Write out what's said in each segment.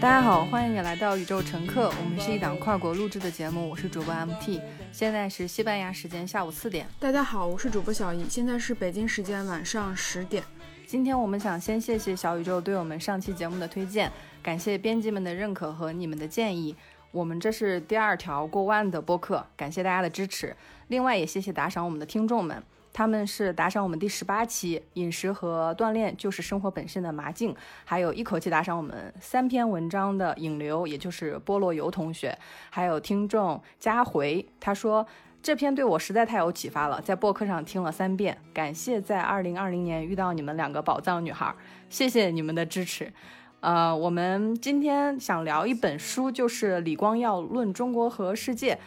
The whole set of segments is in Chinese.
大家好，欢迎你来到宇宙乘客。我们是一档跨国录制的节目，我是主播 MT，现在是西班牙时间下午四点。大家好，我是主播小易，现在是北京时间晚上十点。今天我们想先谢谢小宇宙对我们上期节目的推荐，感谢编辑们的认可和你们的建议。我们这是第二条过万的播客，感谢大家的支持。另外也谢谢打赏我们的听众们。他们是打赏我们第十八期饮食和锻炼就是生活本身的麻静，还有一口气打赏我们三篇文章的引流，也就是菠萝油同学，还有听众佳回，他说这篇对我实在太有启发了，在播客上听了三遍，感谢在二零二零年遇到你们两个宝藏女孩，谢谢你们的支持。呃，我们今天想聊一本书，就是李光耀论中国和世界。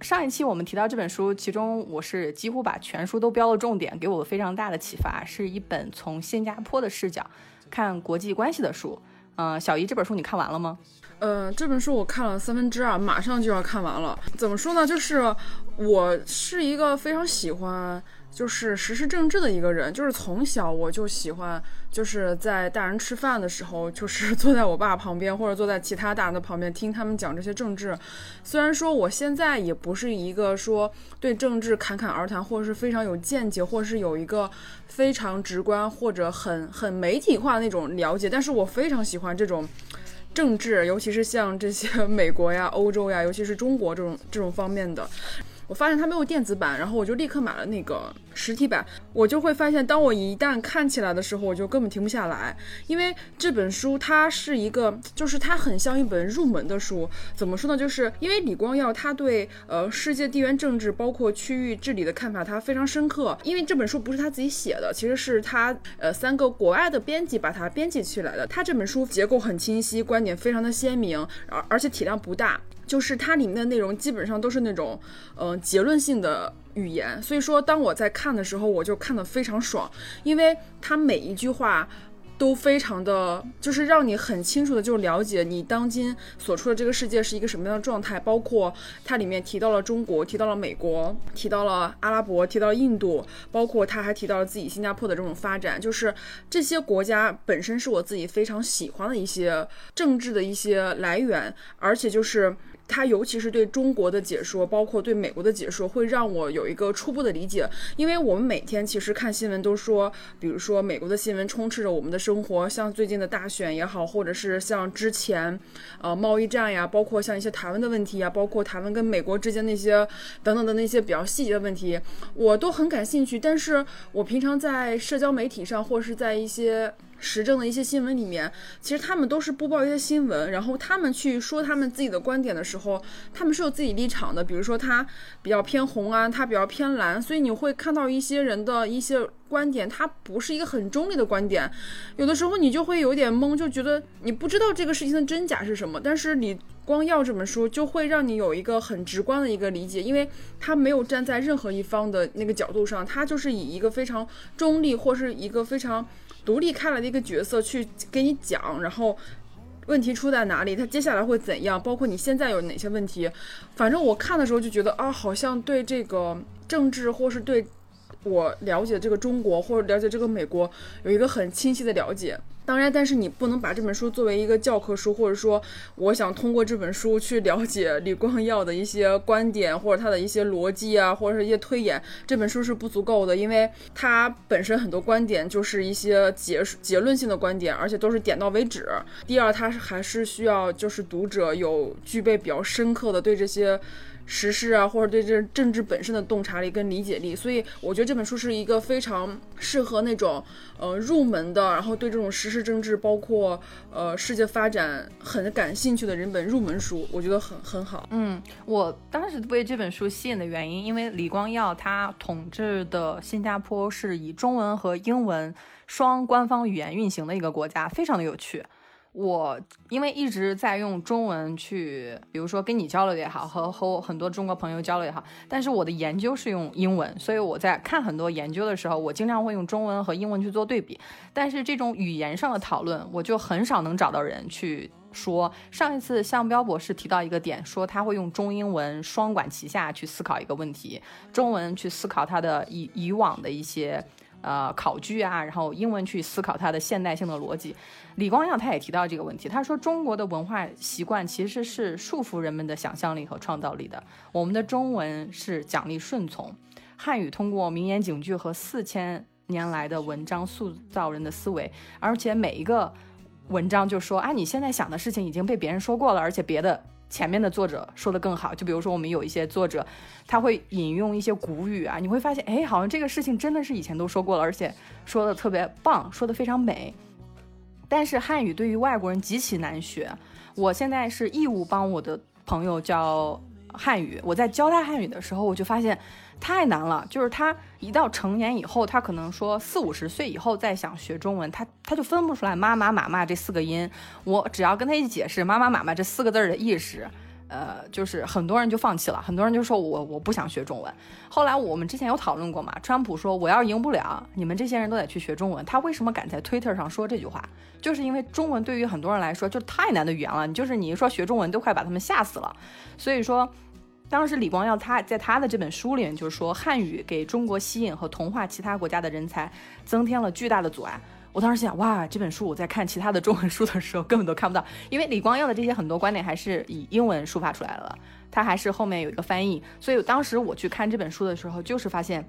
上一期我们提到这本书，其中我是几乎把全书都标了重点，给我非常大的启发，是一本从新加坡的视角看国际关系的书。嗯，小姨，这本书你看完了吗？呃，这本书我看了三分之二，马上就要看完了。怎么说呢？就是我是一个非常喜欢。就是实施政治的一个人，就是从小我就喜欢，就是在大人吃饭的时候，就是坐在我爸旁边，或者坐在其他大人的旁边听他们讲这些政治。虽然说我现在也不是一个说对政治侃侃而谈，或者是非常有见解，或者是有一个非常直观或者很很媒体化的那种了解，但是我非常喜欢这种政治，尤其是像这些 美国呀、欧洲呀，尤其是中国这种这种方面的。我发现它没有电子版，然后我就立刻买了那个实体版。我就会发现，当我一旦看起来的时候，我就根本停不下来，因为这本书它是一个，就是它很像一本入门的书。怎么说呢？就是因为李光耀他对呃世界地缘政治包括区域治理的看法，他非常深刻。因为这本书不是他自己写的，其实是他呃三个国外的编辑把它编辑起来的。他这本书结构很清晰，观点非常的鲜明，而而且体量不大。就是它里面的内容基本上都是那种，嗯，结论性的语言，所以说当我在看的时候，我就看得非常爽，因为它每一句话。都非常的，就是让你很清楚的，就了解你当今所处的这个世界是一个什么样的状态。包括它里面提到了中国，提到了美国，提到了阿拉伯，提到了印度，包括他还提到了自己新加坡的这种发展。就是这些国家本身是我自己非常喜欢的一些政治的一些来源，而且就是。他尤其是对中国的解说，包括对美国的解说，会让我有一个初步的理解。因为我们每天其实看新闻都说，比如说美国的新闻充斥着我们的生活，像最近的大选也好，或者是像之前，呃，贸易战呀，包括像一些台湾的问题呀，包括台湾跟美国之间那些等等的那些比较细节的问题，我都很感兴趣。但是我平常在社交媒体上，或是在一些。时政的一些新闻里面，其实他们都是播报一些新闻，然后他们去说他们自己的观点的时候，他们是有自己立场的。比如说他比较偏红啊，他比较偏蓝，所以你会看到一些人的一些观点，他不是一个很中立的观点。有的时候你就会有点懵，就觉得你不知道这个事情的真假是什么。但是你光要这本书，就会让你有一个很直观的一个理解，因为他没有站在任何一方的那个角度上，他就是以一个非常中立或是一个非常。独立开来的一个角色去给你讲，然后问题出在哪里，他接下来会怎样，包括你现在有哪些问题，反正我看的时候就觉得啊，好像对这个政治或是对我了解这个中国或者了解这个美国有一个很清晰的了解。当然，但是你不能把这本书作为一个教科书，或者说，我想通过这本书去了解李光耀的一些观点，或者他的一些逻辑啊，或者是一些推演，这本书是不足够的，因为它本身很多观点就是一些结结论性的观点，而且都是点到为止。第二，它还是需要就是读者有具备比较深刻的对这些。时事啊，或者对这政治本身的洞察力跟理解力，所以我觉得这本书是一个非常适合那种呃入门的，然后对这种时事政治，包括呃世界发展很感兴趣的人本入门书，我觉得很很好。嗯，我当时被这本书吸引的原因，因为李光耀他统治的新加坡是以中文和英文双官方语言运行的一个国家，非常的有趣。我因为一直在用中文去，比如说跟你交流也好，和和很多中国朋友交流也好，但是我的研究是用英文，所以我在看很多研究的时候，我经常会用中文和英文去做对比。但是这种语言上的讨论，我就很少能找到人去说。上一次向彪博士提到一个点，说他会用中英文双管齐下去思考一个问题，中文去思考他的以以往的一些。呃考据啊，然后英文去思考它的现代性的逻辑。李光耀他也提到这个问题，他说中国的文化习惯其实是束缚人们的想象力和创造力的。我们的中文是奖励顺从，汉语通过名言警句和四千年来的文章塑造人的思维，而且每一个文章就说啊，你现在想的事情已经被别人说过了，而且别的前面的作者说的更好。就比如说我们有一些作者，他会引用一些古语啊，你会发现，哎，好像这个事情真的是以前都说过了，而且说的特别棒，说的非常美。但是汉语对于外国人极其难学，我现在是义务帮我的朋友教汉语。我在教他汉语的时候，我就发现太难了。就是他一到成年以后，他可能说四五十岁以后再想学中文，他他就分不出来妈妈妈妈这四个音。我只要跟他一解释妈妈妈妈这四个字儿的意识。呃，就是很多人就放弃了，很多人就说我我不想学中文。后来我们之前有讨论过嘛，川普说我要赢不了，你们这些人都得去学中文。他为什么敢在 Twitter 上说这句话？就是因为中文对于很多人来说就太难的语言了，你就是你一说学中文都快把他们吓死了。所以说，当时李光耀他在他的这本书里面就是说，汉语给中国吸引和同化其他国家的人才增添了巨大的阻碍。我当时想，哇，这本书我在看其他的中文书的时候根本都看不到，因为李光耀的这些很多观点还是以英文抒发出来了，他还是后面有一个翻译，所以当时我去看这本书的时候，就是发现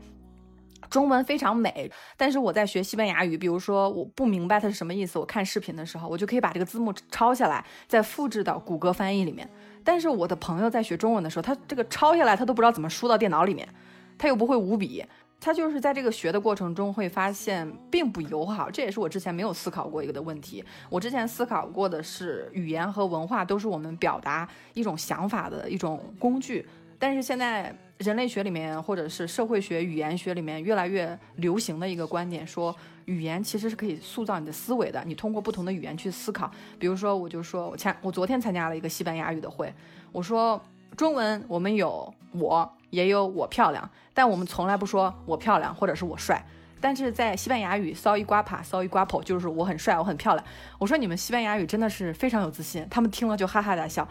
中文非常美，但是我在学西班牙语，比如说我不明白它是什么意思，我看视频的时候，我就可以把这个字幕抄下来，再复制到谷歌翻译里面，但是我的朋友在学中文的时候，他这个抄下来他都不知道怎么输到电脑里面，他又不会五笔。他就是在这个学的过程中会发现并不友好，这也是我之前没有思考过一个的问题。我之前思考过的是语言和文化都是我们表达一种想法的一种工具，但是现在人类学里面或者是社会学、语言学里面越来越流行的一个观点，说语言其实是可以塑造你的思维的。你通过不同的语言去思考，比如说我就说我前我昨天参加了一个西班牙语的会，我说中文我们有我。也有我漂亮，但我们从来不说我漂亮或者是我帅。但是在西班牙语，soy guapa，soy guapo，就是我很帅，我很漂亮。我说你们西班牙语真的是非常有自信，他们听了就哈哈大笑。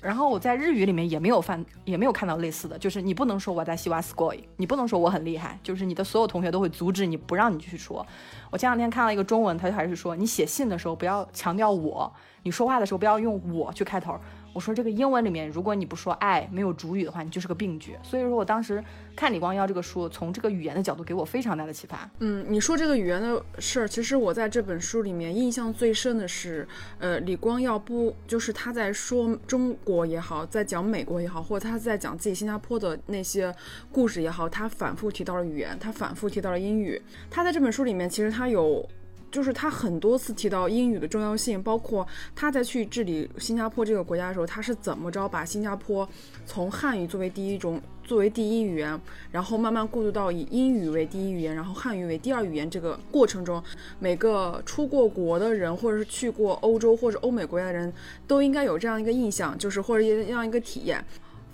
然后我在日语里面也没有犯，也没有看到类似的，就是你不能说我在西瓦斯 o 伊，你不能说我很厉害，就是你的所有同学都会阻止你，不让你去说。我前两天看到一个中文，他就还是说你写信的时候不要强调我，你说话的时候不要用我去开头。我说这个英文里面，如果你不说爱，没有主语的话，你就是个病句。所以说我当时看李光耀这个书，从这个语言的角度给我非常大的启发。嗯，你说这个语言的事儿，其实我在这本书里面印象最深的是，呃，李光耀不就是他在说中国也好，在讲美国也好，或者他在讲自己新加坡的那些故事也好，他反复提到了语言，他反复提到了英语。他在这本书里面，其实他有。就是他很多次提到英语的重要性，包括他在去治理新加坡这个国家的时候，他是怎么着把新加坡从汉语作为第一种、作为第一语言，然后慢慢过渡到以英语为第一语言，然后汉语为第二语言这个过程中，每个出过国的人，或者是去过欧洲或者欧美国家的人都应该有这样一个印象，就是或者这样一个体验。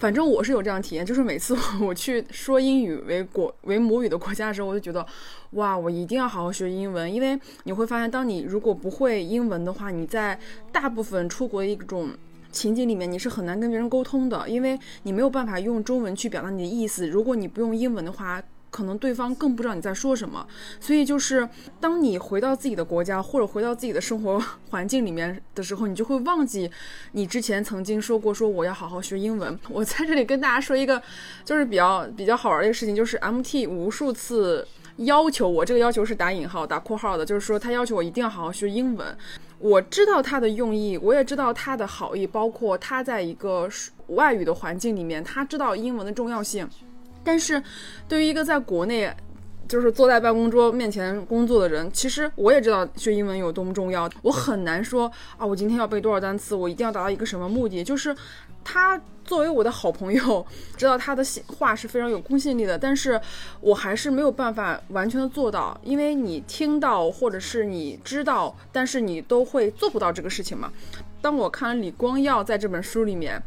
反正我是有这样体验，就是每次 我去说英语为国为母语的国家的时候，我就觉得，哇，我一定要好好学英文，因为你会发现，当你如果不会英文的话，你在大部分出国的一种情景里面，你是很难跟别人沟通的，因为你没有办法用中文去表达你的意思。如果你不用英文的话，可能对方更不知道你在说什么，所以就是当你回到自己的国家或者回到自己的生活 环境里面的时候，你就会忘记你之前曾经说过说我要好好学英文。我在这里跟大家说一个，就是比较比较好玩的一个事情，就是 MT 无数次要求我，这个要求是打引号打括号的，就是说他要求我一定要好好学英文。我知道他的用意，我也知道他的好意，包括他在一个外语的环境里面，他知道英文的重要性。但是，对于一个在国内就是坐在办公桌面前工作的人，其实我也知道学英文有多么重要。我很难说啊，我今天要背多少单词，我一定要达到一个什么目的。就是他作为我的好朋友，知道他的话是非常有公信力的，但是我还是没有办法完全的做到，因为你听到或者是你知道，但是你都会做不到这个事情嘛。当我看李光耀在这本书里面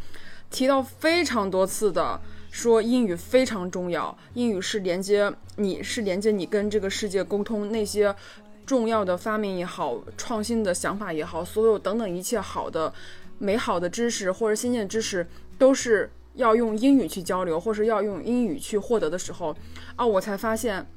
提到非常多次的。说英语非常重要，英语是连接你，是连接你跟这个世界沟通那些重要的发明也好，创新的想法也好，所有等等一切好的、美好的知识或者新鲜知识，都是要用英语去交流，或是要用英语去获得的时候，啊，我才发现。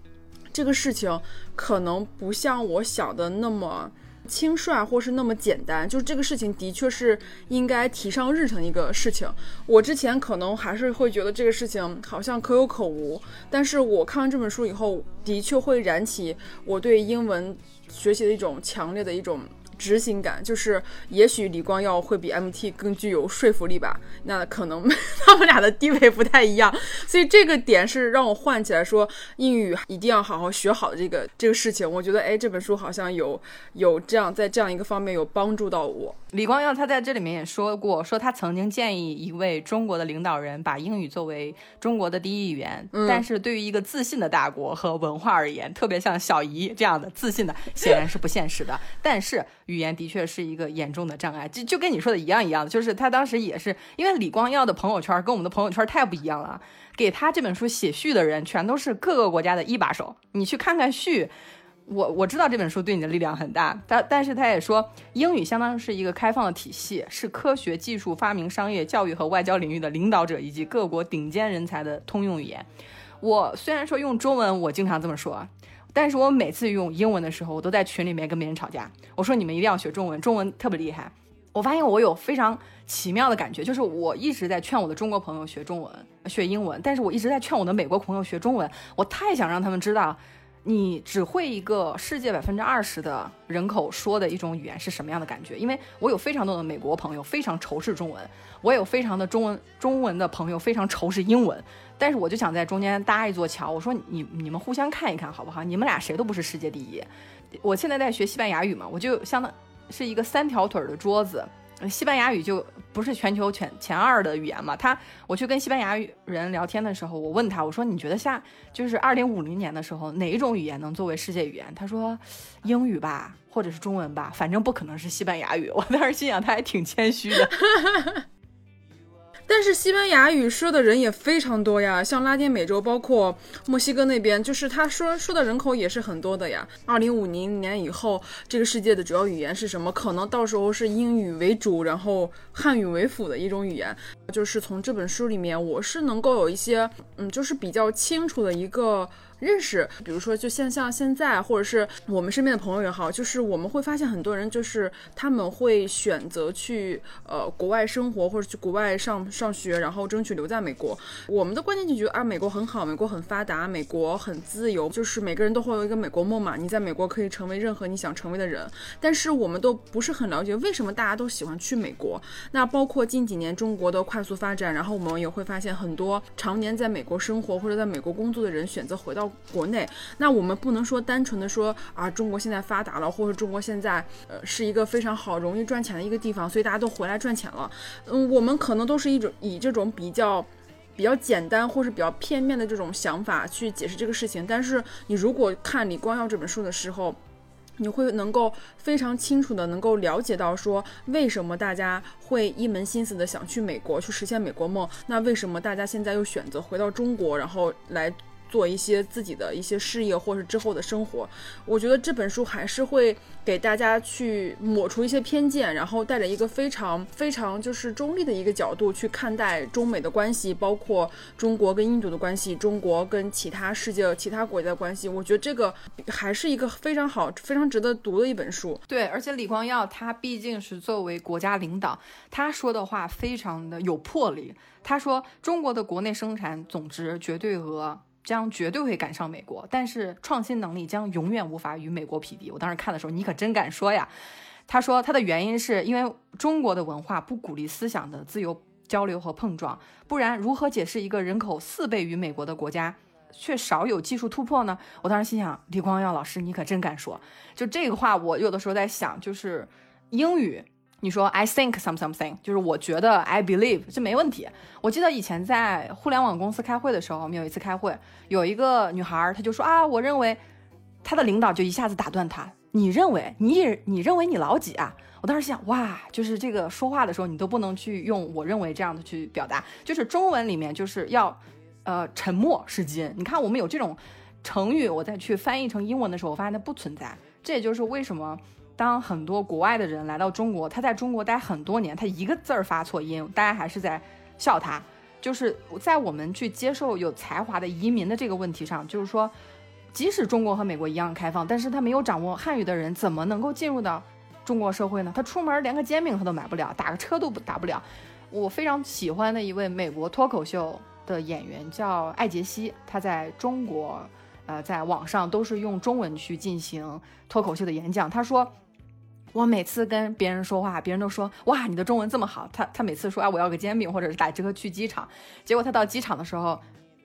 这个事情可能不像我想的那么。轻率或是那么简单，就是这个事情的确是应该提上日程一个事情。我之前可能还是会觉得这个事情好像可有可无，但是我看完这本书以后，的确会燃起我对英文学习的一种强烈的一种。执行感就是，也许李光耀会比 MT 更具有说服力吧。那可能 他们俩的地位不太一样，所以这个点是让我唤起来说英语一定要好好学好这个这个事情。我觉得，哎，这本书好像有有这样在这样一个方面有帮助到我。李光耀他在这里面也说过，说他曾经建议一位中国的领导人把英语作为中国的第一语言，但是对于一个自信的大国和文化而言，特别像小姨这样的自信的，显然是不现实的。但是语言的确是一个严重的障碍，就就跟你说的一样一样的，就是他当时也是因为李光耀的朋友圈跟我们的朋友圈太不一样了，给他这本书写序的人全都是各个国家的一把手，你去看看序。我我知道这本书对你的力量很大，但但是他也说，英语相当于是一个开放的体系，是科学技术、发明、商业、教育和外交领域的领导者以及各国顶尖人才的通用语言。我虽然说用中文，我经常这么说，但是我每次用英文的时候，我都在群里面跟别人吵架。我说你们一定要学中文，中文特别厉害。我发现我有非常奇妙的感觉，就是我一直在劝我的中国朋友学中文、学英文，但是我一直在劝我的美国朋友学中文。我太想让他们知道。你只会一个世界百分之二十的人口说的一种语言是什么样的感觉？因为我有非常多的美国朋友非常仇视中文，我有非常的中文中文的朋友非常仇视英文，但是我就想在中间搭一座桥。我说你你们互相看一看好不好？你们俩谁都不是世界第一。我现在在学西班牙语嘛，我就相当是一个三条腿的桌子。西班牙语就不是全球前前二的语言嘛？他我去跟西班牙人聊天的时候，我问他，我说你觉得下就是二零五零年的时候，哪一种语言能作为世界语言？他说英语吧，或者是中文吧，反正不可能是西班牙语。我当时心想，他还挺谦虚的。但是西班牙语说的人也非常多呀，像拉丁美洲，包括墨西哥那边，就是他说说的人口也是很多的呀。二零五零年以后，这个世界的主要语言是什么？可能到时候是英语为主，然后汉语为辅的一种语言。就是从这本书里面，我是能够有一些，嗯，就是比较清楚的一个。认识，比如说，就像像现在，或者是我们身边的朋友也好，就是我们会发现很多人，就是他们会选择去呃国外生活，或者去国外上上学，然后争取留在美国。我们的观念就觉得啊，美国很好，美国很发达，美国很自由，就是每个人都会有一个美国梦嘛。你在美国可以成为任何你想成为的人。但是我们都不是很了解为什么大家都喜欢去美国。那包括近几年中国的快速发展，然后我们也会发现很多常年在美国生活或者在美国工作的人选择回到。国内，那我们不能说单纯的说啊，中国现在发达了，或者中国现在呃是一个非常好、容易赚钱的一个地方，所以大家都回来赚钱了。嗯，我们可能都是一种以这种比较比较简单或是比较片面的这种想法去解释这个事情。但是你如果看李光耀这本书的时候，你会能够非常清楚的能够了解到说，为什么大家会一门心思的想去美国去实现美国梦？那为什么大家现在又选择回到中国，然后来？做一些自己的一些事业，或是之后的生活，我觉得这本书还是会给大家去抹除一些偏见，然后带着一个非常非常就是中立的一个角度去看待中美的关系，包括中国跟印度的关系，中国跟其他世界其他国家的关系。我觉得这个还是一个非常好、非常值得读的一本书。对，而且李光耀他毕竟是作为国家领导，他说的话非常的有魄力。他说中国的国内生产总值绝对额。将绝对会赶上美国，但是创新能力将永远无法与美国匹敌。我当时看的时候，你可真敢说呀！他说他的原因是因为中国的文化不鼓励思想的自由交流和碰撞，不然如何解释一个人口四倍于美国的国家却少有技术突破呢？我当时心想，李光耀老师，你可真敢说！就这个话，我有的时候在想，就是英语。你说 I think some something，就是我觉得 I believe，这没问题。我记得以前在互联网公司开会的时候，我们有一次开会，有一个女孩，她就说啊，我认为，她的领导就一下子打断她，你认为你你认为你老几啊？我当时想，哇，就是这个说话的时候，你都不能去用我认为这样的去表达，就是中文里面就是要，呃，沉默是金。你看我们有这种成语，我再去翻译成英文的时候，我发现它不存在。这也就是为什么。当很多国外的人来到中国，他在中国待很多年，他一个字儿发错音，大家还是在笑他。就是在我们去接受有才华的移民的这个问题上，就是说，即使中国和美国一样开放，但是他没有掌握汉语的人怎么能够进入到中国社会呢？他出门连个煎饼他都买不了，打个车都不打不了。我非常喜欢的一位美国脱口秀的演员叫艾杰西，他在中国，呃，在网上都是用中文去进行脱口秀的演讲。他说，我每次跟别人说话，别人都说哇，你的中文这么好。他他每次说啊，我要个煎饼，或者是打车去机场，结果他到机场的时候，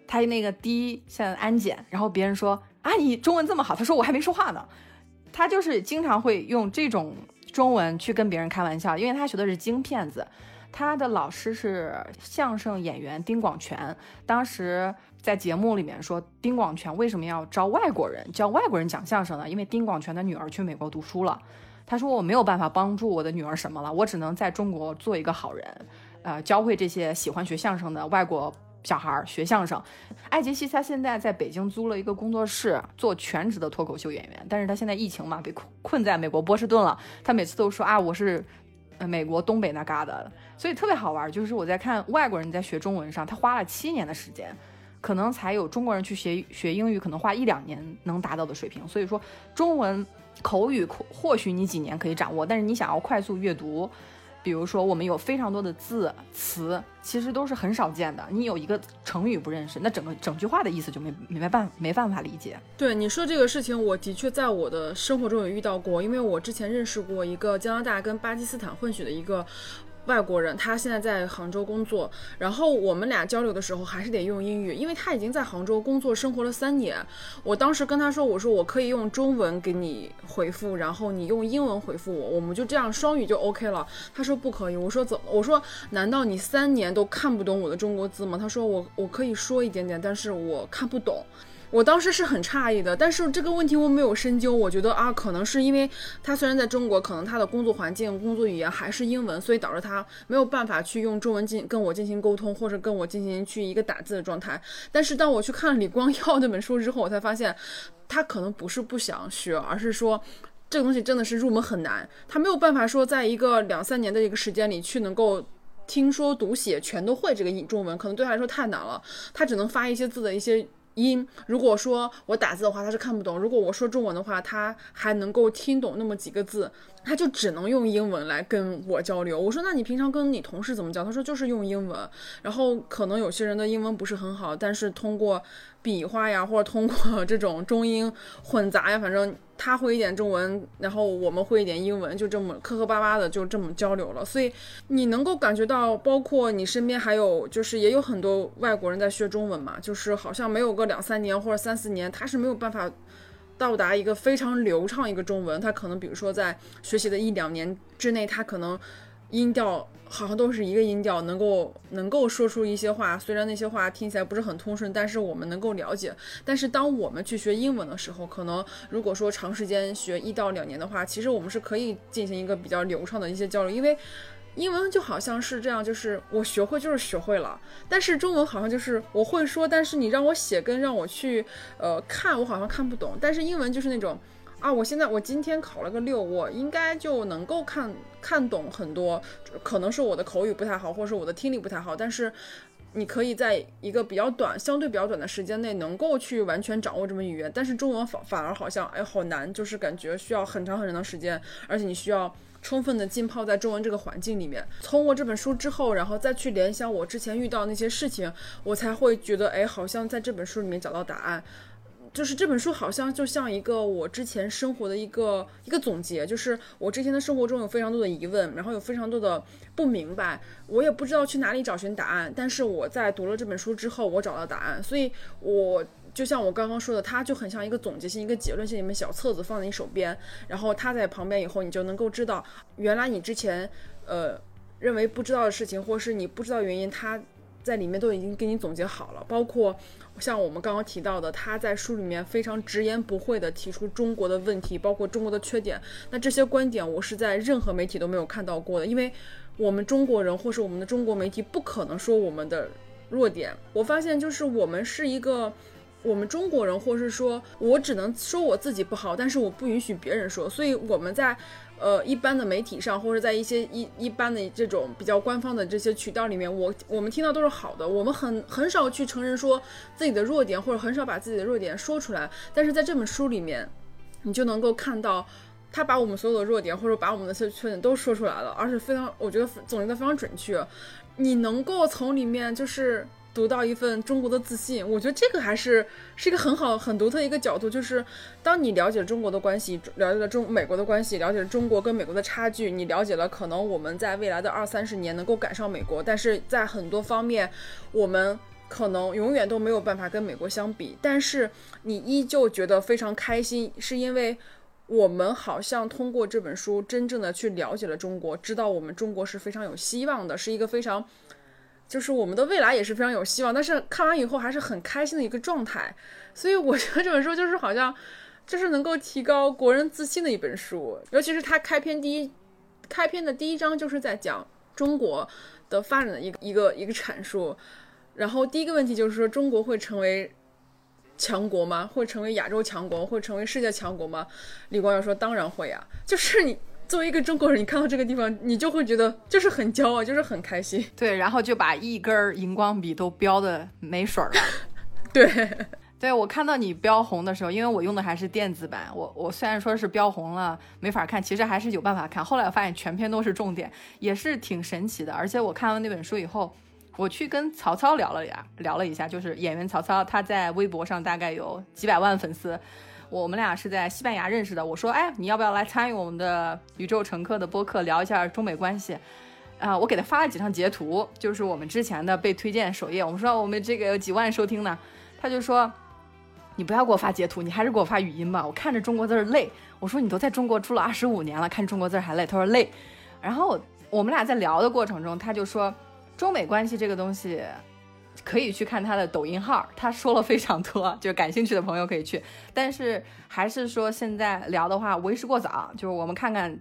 他那个第一像安检，然后别人说啊，你中文这么好，他说我还没说话呢。他就是经常会用这种中文去跟别人开玩笑，因为他学的是京片子。他的老师是相声演员丁广泉，当时在节目里面说，丁广泉为什么要招外国人教外国人讲相声呢？因为丁广泉的女儿去美国读书了，他说我没有办法帮助我的女儿什么了，我只能在中国做一个好人，呃，教会这些喜欢学相声的外国小孩学相声。艾杰西他现在在北京租了一个工作室，做全职的脱口秀演员，但是他现在疫情嘛，被困困在美国波士顿了。他每次都说啊，我是。美国东北那嘎达的，所以特别好玩。就是我在看外国人在学中文上，他花了七年的时间，可能才有中国人去学学英语，可能花一两年能达到的水平。所以说，中文口语或许你几年可以掌握，但是你想要快速阅读。比如说，我们有非常多的字词，其实都是很少见的。你有一个成语不认识，那整个整句话的意思就没没办没办法理解。对你说这个事情，我的确在我的生活中也遇到过，因为我之前认识过一个加拿大跟巴基斯坦混血的一个。外国人，他现在在杭州工作，然后我们俩交流的时候还是得用英语，因为他已经在杭州工作生活了三年。我当时跟他说，我说我可以用中文给你回复，然后你用英文回复我，我们就这样双语就 OK 了。他说不可以，我说怎么？我说难道你三年都看不懂我的中国字吗？他说我我可以说一点点，但是我看不懂。我当时是很诧异的，但是这个问题我没有深究。我觉得啊，可能是因为他虽然在中国，可能他的工作环境、工作语言还是英文，所以导致他没有办法去用中文进跟我进行沟通，或者跟我进行去一个打字的状态。但是当我去看了李光耀那本书之后，我才发现，他可能不是不想学，而是说这个东西真的是入门很难，他没有办法说在一个两三年的一个时间里去能够听说读写全都会这个中文，可能对他来说太难了，他只能发一些字的一些。音，如果说我打字的话，他是看不懂；如果我说中文的话，他还能够听懂那么几个字，他就只能用英文来跟我交流。我说，那你平常跟你同事怎么交？他说就是用英文。然后可能有些人的英文不是很好，但是通过。笔画呀，或者通过 这种中英混杂呀，反正他会一点中文，然后我们会一点英文，就这么磕磕巴巴的就这么交流了。所以你能够感觉到，包括你身边还有，就是也有很多外国人在学中文嘛，就是好像没有个两三年或者三四年，他是没有办法到达一个非常流畅一个中文。他可能比如说在学习的一两年之内，他可能音调。好像都是一个音调，能够能够说出一些话，虽然那些话听起来不是很通顺，但是我们能够了解。但是当我们去学英文的时候，可能如果说长时间学一到两年的话，其实我们是可以进行一个比较流畅的一些交流。因为英文就好像是这样，就是我学会就是学会了，但是中文好像就是我会说，但是你让我写跟让我去呃看，我好像看不懂。但是英文就是那种。啊，我现在我今天考了个六，我应该就能够看看懂很多，可能是我的口语不太好，或者是我的听力不太好，但是你可以在一个比较短、相对比较短的时间内能够去完全掌握这门语言。但是中文反反而好像哎好难，就是感觉需要很长很长的时间，而且你需要充分的浸泡在中文这个环境里面。通过这本书之后，然后再去联想我之前遇到那些事情，我才会觉得哎，好像在这本书里面找到答案。就是这本书好像就像一个我之前生活的一个一个总结，就是我之前的生活中有非常多的疑问，然后有非常多的不明白，我也不知道去哪里找寻答案。但是我在读了这本书之后，我找到答案。所以，我就像我刚刚说的，它就很像一个总结性、一个结论性，一本小册子放在你手边，然后它在旁边以后，你就能够知道，原来你之前呃认为不知道的事情，或是你不知道原因，它在里面都已经给你总结好了，包括。像我们刚刚提到的，他在书里面非常直言不讳地提出中国的问题，包括中国的缺点。那这些观点我是在任何媒体都没有看到过的，因为我们中国人或是我们的中国媒体不可能说我们的弱点。我发现就是我们是一个我们中国人，或是说我只能说我自己不好，但是我不允许别人说，所以我们在。呃，一般的媒体上，或者在一些一一般的这种比较官方的这些渠道里面，我我们听到都是好的，我们很很少去承认说自己的弱点，或者很少把自己的弱点说出来。但是在这本书里面，你就能够看到，他把我们所有的弱点，或者把我们的缺缺点都说出来了，而且非常，我觉得总结的非常准确。你能够从里面就是。读到一份中国的自信，我觉得这个还是是一个很好、很独特的一个角度。就是当你了解中国的关系，了解了中美国的关系，了解了中国跟美国的差距，你了解了可能我们在未来的二三十年能够赶上美国，但是在很多方面我们可能永远都没有办法跟美国相比。但是你依旧觉得非常开心，是因为我们好像通过这本书真正的去了解了中国，知道我们中国是非常有希望的，是一个非常。就是我们的未来也是非常有希望，但是看完以后还是很开心的一个状态，所以我觉得这本书就是好像，就是能够提高国人自信的一本书。尤其是它开篇第一，开篇的第一章就是在讲中国的发展的一个一个一个阐述。然后第一个问题就是说，中国会成为强国吗？会成为亚洲强国？会成为世界强国吗？李光耀说：“当然会啊，就是你。”作为一个中国人，你看到这个地方，你就会觉得就是很骄傲，就是很开心。对，然后就把一根荧光笔都标的没水了。对，对我看到你标红的时候，因为我用的还是电子版，我我虽然说是标红了没法看，其实还是有办法看。后来我发现全篇都是重点，也是挺神奇的。而且我看完那本书以后，我去跟曹操聊了呀，聊了一下，就是演员曹操，他在微博上大概有几百万粉丝。我们俩是在西班牙认识的。我说，哎，你要不要来参与我们的宇宙乘客的播客，聊一下中美关系？啊，我给他发了几张截图，就是我们之前的被推荐首页。我们说我们这个有几万收听呢，他就说，你不要给我发截图，你还是给我发语音吧。我看着中国字儿累。我说你都在中国住了二十五年了，看中国字儿还累。他说累。然后我们俩在聊的过程中，他就说，中美关系这个东西。可以去看他的抖音号，他说了非常多，就感兴趣的朋友可以去。但是还是说现在聊的话为时过早，就是我们看看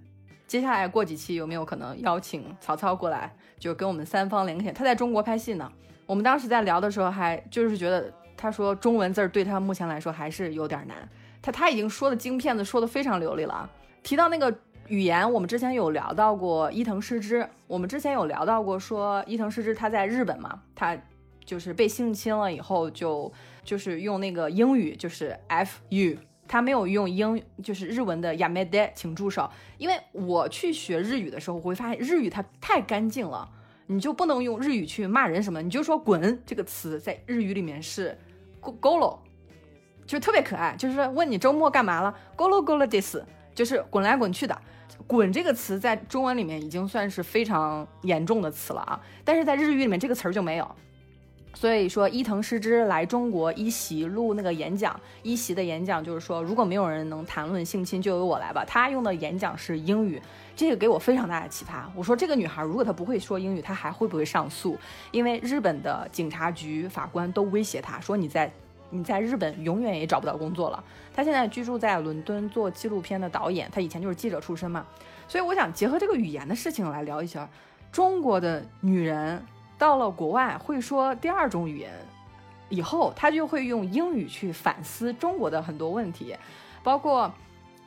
接下来过几期有没有可能邀请曹操过来，就跟我们三方连线。他在中国拍戏呢。我们当时在聊的时候还就是觉得，他说中文字对他目前来说还是有点难。他他已经说的京片子说的非常流利了啊。提到那个语言，我们之前有聊到过伊藤诗织，我们之前有聊到过说伊藤诗织他在日本嘛，他。就是被性侵了以后，就就是用那个英语，就是 F U，他没有用英，就是日文的 Yamade，请住手。因为我去学日语的时候，我会发现日语它太干净了，你就不能用日语去骂人什么，你就说滚这个词在日语里面是 golo，就特别可爱，就是问你周末干嘛了，golo golo this，就是滚来滚去的。滚这个词在中文里面已经算是非常严重的词了啊，但是在日语里面这个词儿就没有。所以说，伊藤诗织来中国一席录那个演讲，一席的演讲就是说，如果没有人能谈论性侵，就由我来吧。他用的演讲是英语，这个给我非常大的启发。我说，这个女孩如果她不会说英语，她还会不会上诉？因为日本的警察局法官都威胁她说，你在你在日本永远也找不到工作了。她现在居住在伦敦做纪录片的导演，她以前就是记者出身嘛。所以我想结合这个语言的事情来聊一下中国的女人。到了国外会说第二种语言，以后他就会用英语去反思中国的很多问题，包括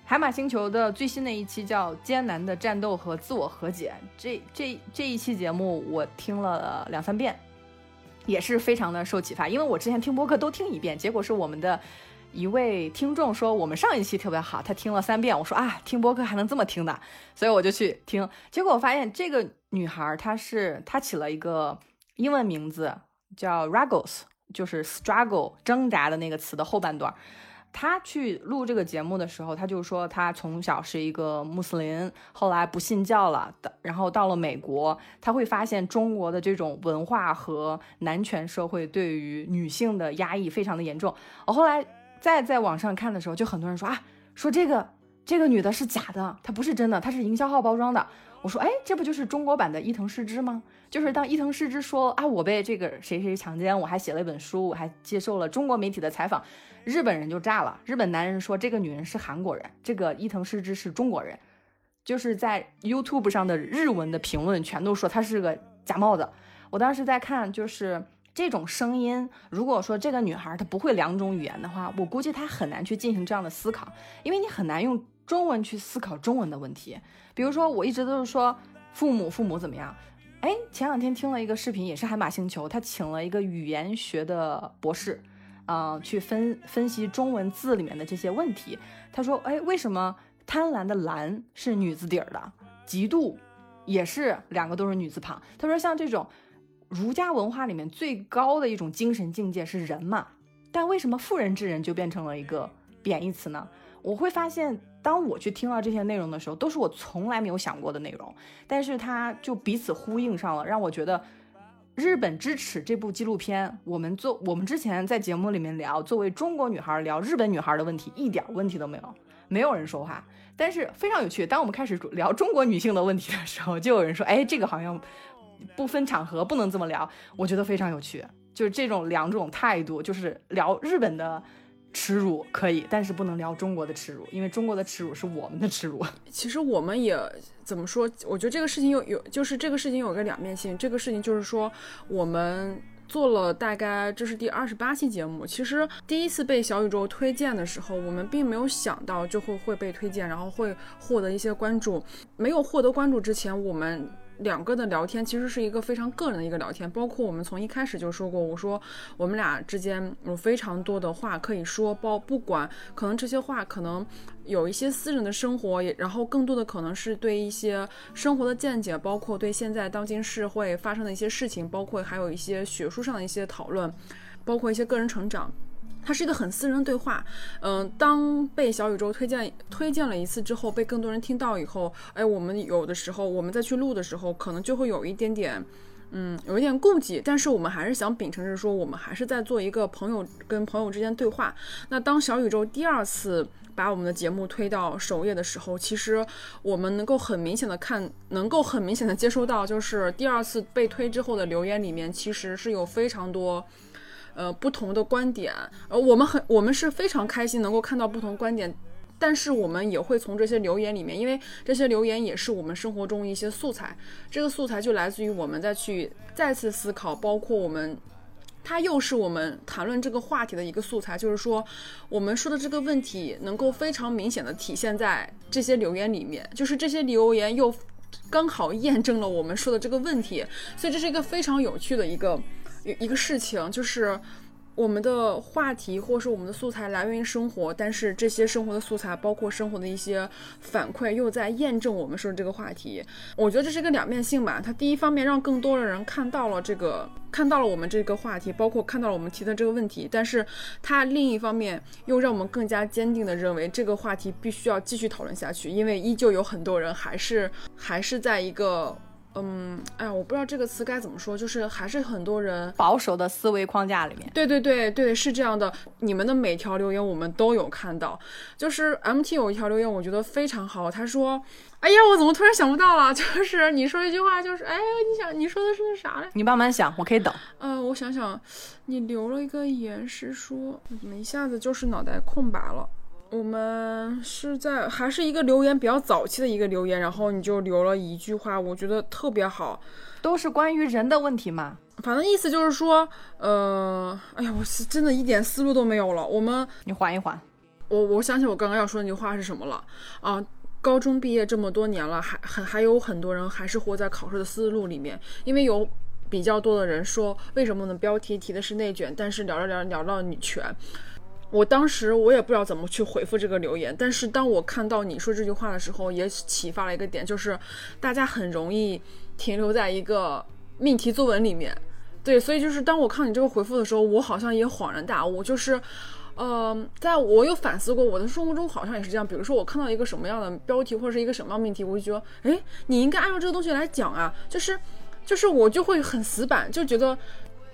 海马星球的最新的一期叫《艰难的战斗和自我和解》，这这这一期节目我听了两三遍，也是非常的受启发。因为我之前听播客都听一遍，结果是我们的一位听众说我们上一期特别好，他听了三遍。我说啊，听播客还能这么听的，所以我就去听，结果我发现这个。女孩，她是她起了一个英文名字叫 Ruggles，就是 struggle 挣扎的那个词的后半段。她去录这个节目的时候，她就说她从小是一个穆斯林，后来不信教了的，然后到了美国，她会发现中国的这种文化和男权社会对于女性的压抑非常的严重。我后来再在网上看的时候，就很多人说啊，说这个这个女的是假的，她不是真的，她是营销号包装的。我说，哎，这不就是中国版的伊藤诗织吗？就是当伊藤诗织说啊，我被这个谁谁强奸，我还写了一本书，我还接受了中国媒体的采访，日本人就炸了。日本男人说这个女人是韩国人，这个伊藤诗织是中国人，就是在 YouTube 上的日文的评论全都说她是个假冒的。我当时在看，就是这种声音，如果说这个女孩她不会两种语言的话，我估计她很难去进行这样的思考，因为你很难用中文去思考中文的问题。比如说，我一直都是说父母父母怎么样？哎，前两天听了一个视频，也是海马星球，他请了一个语言学的博士，啊，去分分析中文字里面的这些问题。他说，哎，为什么贪婪的婪是女字底儿的？嫉妒也是两个都是女字旁。他说，像这种儒家文化里面最高的一种精神境界是人嘛，但为什么妇人之仁就变成了一个贬义词呢？我会发现。当我去听到这些内容的时候，都是我从来没有想过的内容，但是它就彼此呼应上了，让我觉得《日本之耻》这部纪录片，我们做我们之前在节目里面聊，作为中国女孩聊日本女孩的问题，一点问题都没有，没有人说话，但是非常有趣。当我们开始聊中国女性的问题的时候，就有人说，哎，这个好像不分场合，不能这么聊。我觉得非常有趣，就是这种两种态度，就是聊日本的。耻辱可以，但是不能聊中国的耻辱，因为中国的耻辱是我们的耻辱。其实我们也怎么说？我觉得这个事情有有，就是这个事情有个两面性。这个事情就是说，我们做了大概这是第二十八期节目。其实第一次被小宇宙推荐的时候，我们并没有想到就会会被推荐，然后会获得一些关注。没有获得关注之前，我们。两个的聊天其实是一个非常个人的一个聊天，包括我们从一开始就说过，我说我们俩之间有非常多的话可以说，包不管可能这些话可能有一些私人的生活，也然后更多的可能是对一些生活的见解，包括对现在当今社会发生的一些事情，包括还有一些学术上的一些讨论，包括一些个人成长。它是一个很私人对话，嗯，当被小宇宙推荐推荐了一次之后，被更多人听到以后，哎，我们有的时候我们再去录的时候，可能就会有一点点，嗯，有一点顾忌，但是我们还是想秉承着说，我们还是在做一个朋友跟朋友之间对话。那当小宇宙第二次把我们的节目推到首页的时候，其实我们能够很明显的看，能够很明显的接收到，就是第二次被推之后的留言里面，其实是有非常多。呃，不同的观点，呃，我们很，我们是非常开心能够看到不同观点，但是我们也会从这些留言里面，因为这些留言也是我们生活中一些素材，这个素材就来自于我们再去再次思考，包括我们，它又是我们谈论这个话题的一个素材，就是说，我们说的这个问题能够非常明显的体现在这些留言里面，就是这些留言又刚好验证了我们说的这个问题，所以这是一个非常有趣的一个。一个事情就是，我们的话题或是我们的素材来源于生活，但是这些生活的素材，包括生活的一些反馈，又在验证我们说的这个话题。我觉得这是一个两面性吧。它第一方面让更多的人看到了这个，看到了我们这个话题，包括看到了我们提的这个问题，但是它另一方面又让我们更加坚定的认为这个话题必须要继续讨论下去，因为依旧有很多人还是还是在一个。嗯，哎呀，我不知道这个词该怎么说，就是还是很多人保守的思维框架里面。对对对对，是这样的。你们的每条留言我们都有看到，就是 MT 有一条留言，我觉得非常好。他说：“哎呀，我怎么突然想不到了？就是你说一句话，就是哎，你想你说的是那啥嘞？你慢慢想，我可以等。嗯，我想想，你留了一个言是说，怎么一下子就是脑袋空白了？”我们是在还是一个留言比较早期的一个留言，然后你就留了一句话，我觉得特别好，都是关于人的问题嘛。反正意思就是说，呃，哎呀，我是真的一点思路都没有了。我们你缓一缓，我我想起我刚刚要说那句话是什么了啊？高中毕业这么多年了，还很还有很多人还是活在考试的思路里面，因为有比较多的人说，为什么呢？标题提的是内卷，但是聊着聊着聊到女权。我当时我也不知道怎么去回复这个留言，但是当我看到你说这句话的时候，也启发了一个点，就是大家很容易停留在一个命题作文里面。对，所以就是当我看你这个回复的时候，我好像也恍然大悟，就是，呃，在我有反思过，我的生活中好像也是这样。比如说我看到一个什么样的标题或者是一个什么样命题，我就觉得，哎，你应该按照这个东西来讲啊，就是，就是我就会很死板，就觉得。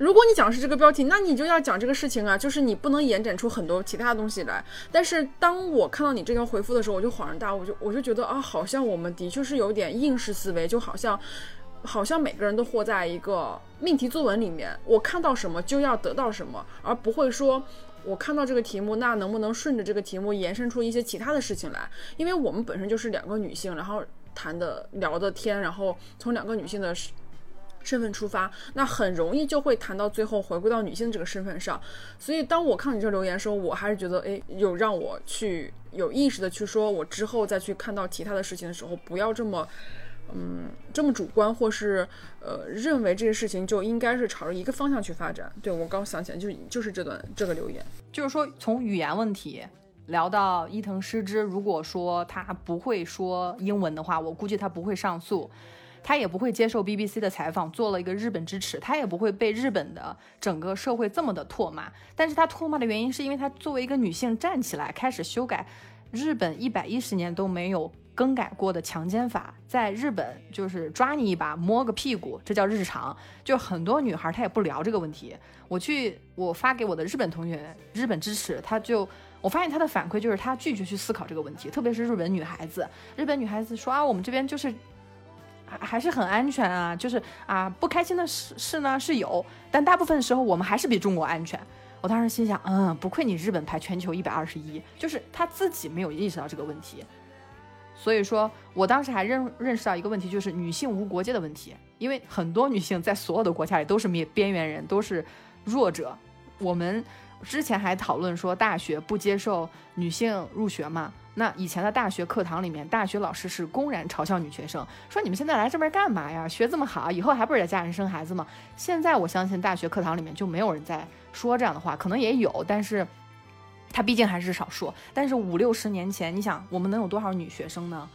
如果你讲的是这个标题，那你就要讲这个事情啊，就是你不能延展出很多其他东西来。但是当我看到你这条回复的时候，我就恍然大悟，就我就觉得啊，好像我们的确是有点应试思维，就好像，好像每个人都活在一个命题作文里面，我看到什么就要得到什么，而不会说我看到这个题目，那能不能顺着这个题目延伸出一些其他的事情来？因为我们本身就是两个女性，然后谈的聊的天，然后从两个女性的。身份出发，那很容易就会谈到最后回归到女性这个身份上。所以当我看到你这留言的时候，我还是觉得，哎，有让我去有意识的去说，我之后再去看到其他的事情的时候，不要这么，嗯，这么主观，或是呃，认为这个事情就应该是朝着一个方向去发展。对我刚想起来，就就是这段这个留言，就是说从语言问题聊到伊藤诗织，如果说他不会说英文的话，我估计他不会上诉。他也不会接受 BBC 的采访，做了一个日本支持，他也不会被日本的整个社会这么的唾骂。但是他唾骂的原因是因为他作为一个女性站起来，开始修改日本一百一十年都没有更改过的强奸法，在日本就是抓你一把，摸个屁股，这叫日常。就很多女孩她也不聊这个问题。我去，我发给我的日本同学，日本支持，他就我发现他的反馈就是他拒绝去思考这个问题，特别是日本女孩子，日本女孩子说啊，我们这边就是。还是很安全啊，就是啊，不开心的事事呢是有，但大部分时候我们还是比中国安全。我当时心想，嗯，不愧你日本排全球一百二十一，就是他自己没有意识到这个问题。所以说我当时还认认识到一个问题，就是女性无国界的问题，因为很多女性在所有的国家里都是边边缘人，都是弱者。我们之前还讨论说大学不接受女性入学嘛。那以前的大学课堂里面，大学老师是公然嘲笑女学生，说你们现在来这边干嘛呀？学这么好，以后还不是得嫁人生孩子吗？现在我相信大学课堂里面就没有人在说这样的话，可能也有，但是他毕竟还是少数。但是五六十年前，你想我们能有多少女学生呢？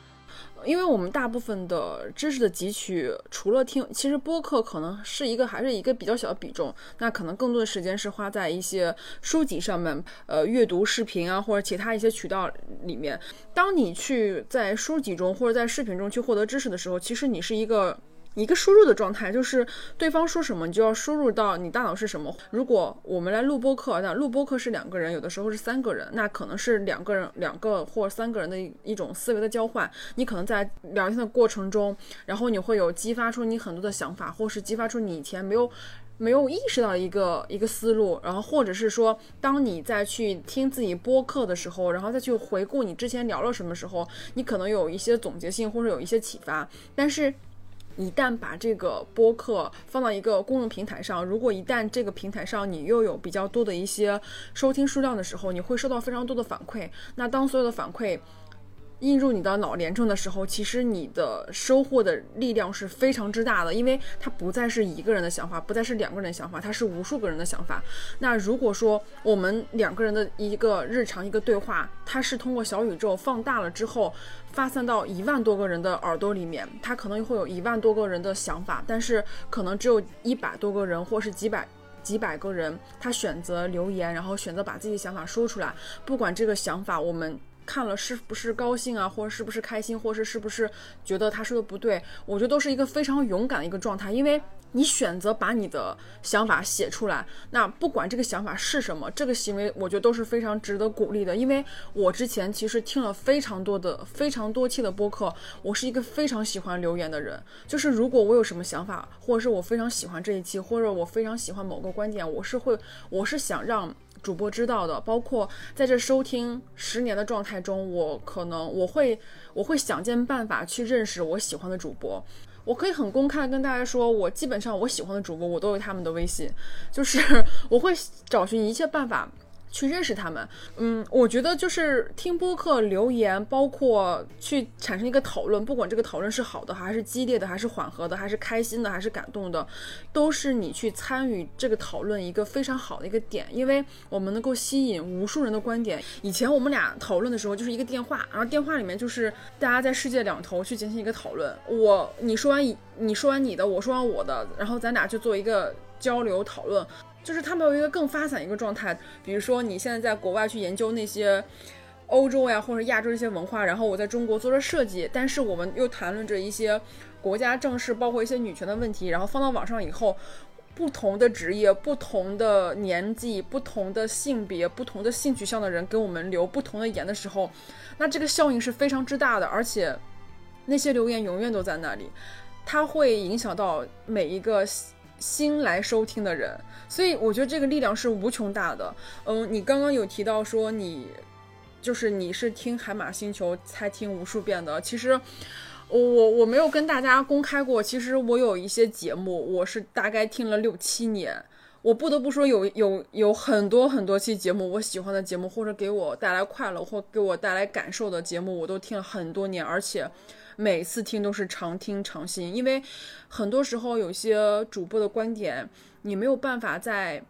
因为我们大部分的知识的汲取，除了听，其实播客可能是一个还是一个比较小的比重。那可能更多的时间是花在一些书籍上面，呃，阅读视频啊，或者其他一些渠道里面。当你去在书籍中或者在视频中去获得知识的时候，其实你是一个。一个输入的状态，就是对方说什么，你就要输入到你大脑是什么。如果我们来录播课，那录播课是两个人，有的时候是三个人，那可能是两个人、两个或三个人的一种思维的交换。你可能在聊天的过程中，然后你会有激发出你很多的想法，或是激发出你以前没有没有意识到一个一个思路，然后或者是说，当你再去听自己播客的时候，然后再去回顾你之前聊了什么时候，你可能有一些总结性或者有一些启发，但是。一旦把这个播客放到一个公众平台上，如果一旦这个平台上你又有比较多的一些收听数量的时候，你会收到非常多的反馈。那当所有的反馈，映入你的脑连中的时候，其实你的收获的力量是非常之大的，因为它不再是一个人的想法，不再是两个人的想法，它是无数个人的想法。那如果说我们两个人的一个日常一个对话，它是通过小宇宙放大了之后，发散到一万多个人的耳朵里面，它可能会有一万多个人的想法，但是可能只有一百多个人或是几百几百个人，他选择留言，然后选择把自己的想法说出来，不管这个想法我们。看了是不是高兴啊，或者是不是开心，或是是不是觉得他说的不对？我觉得都是一个非常勇敢的一个状态，因为你选择把你的想法写出来，那不管这个想法是什么，这个行为我觉得都是非常值得鼓励的。因为我之前其实听了非常多的、非常多期的播客，我是一个非常喜欢留言的人。就是如果我有什么想法，或者是我非常喜欢这一期，或者我非常喜欢某个观点，我是会，我是想让。主播知道的，包括在这收听十年的状态中，我可能我会我会想尽办法去认识我喜欢的主播。我可以很公开的跟大家说，我基本上我喜欢的主播，我都有他们的微信，就是我会找寻一切办法。去认识他们，嗯，我觉得就是听播客留言，包括去产生一个讨论，不管这个讨论是好的，还是激烈的，还是缓和的，还是开心的，还是感动的，都是你去参与这个讨论一个非常好的一个点，因为我们能够吸引无数人的观点。以前我们俩讨论的时候就是一个电话，然后电话里面就是大家在世界两头去进行一个讨论，我你说完你说完你的，我说完我的，然后咱俩去做一个交流讨论。就是他们有一个更发散一个状态，比如说你现在在国外去研究那些欧洲呀或者亚洲这些文化，然后我在中国做着设计，但是我们又谈论着一些国家政事，包括一些女权的问题，然后放到网上以后，不同的职业、不同的年纪、不同的性别、不同的性取向的人给我们留不同的言的时候，那这个效应是非常之大的，而且那些留言永远都在那里，它会影响到每一个。新来收听的人，所以我觉得这个力量是无穷大的。嗯，你刚刚有提到说你就是你是听海马星球才听无数遍的，其实我我我没有跟大家公开过，其实我有一些节目，我是大概听了六七年。我不得不说，有有有很多很多期节目，我喜欢的节目，或者给我带来快乐或给我带来感受的节目，我都听了很多年，而且每次听都是常听常新。因为很多时候有些主播的观点，你没有办法在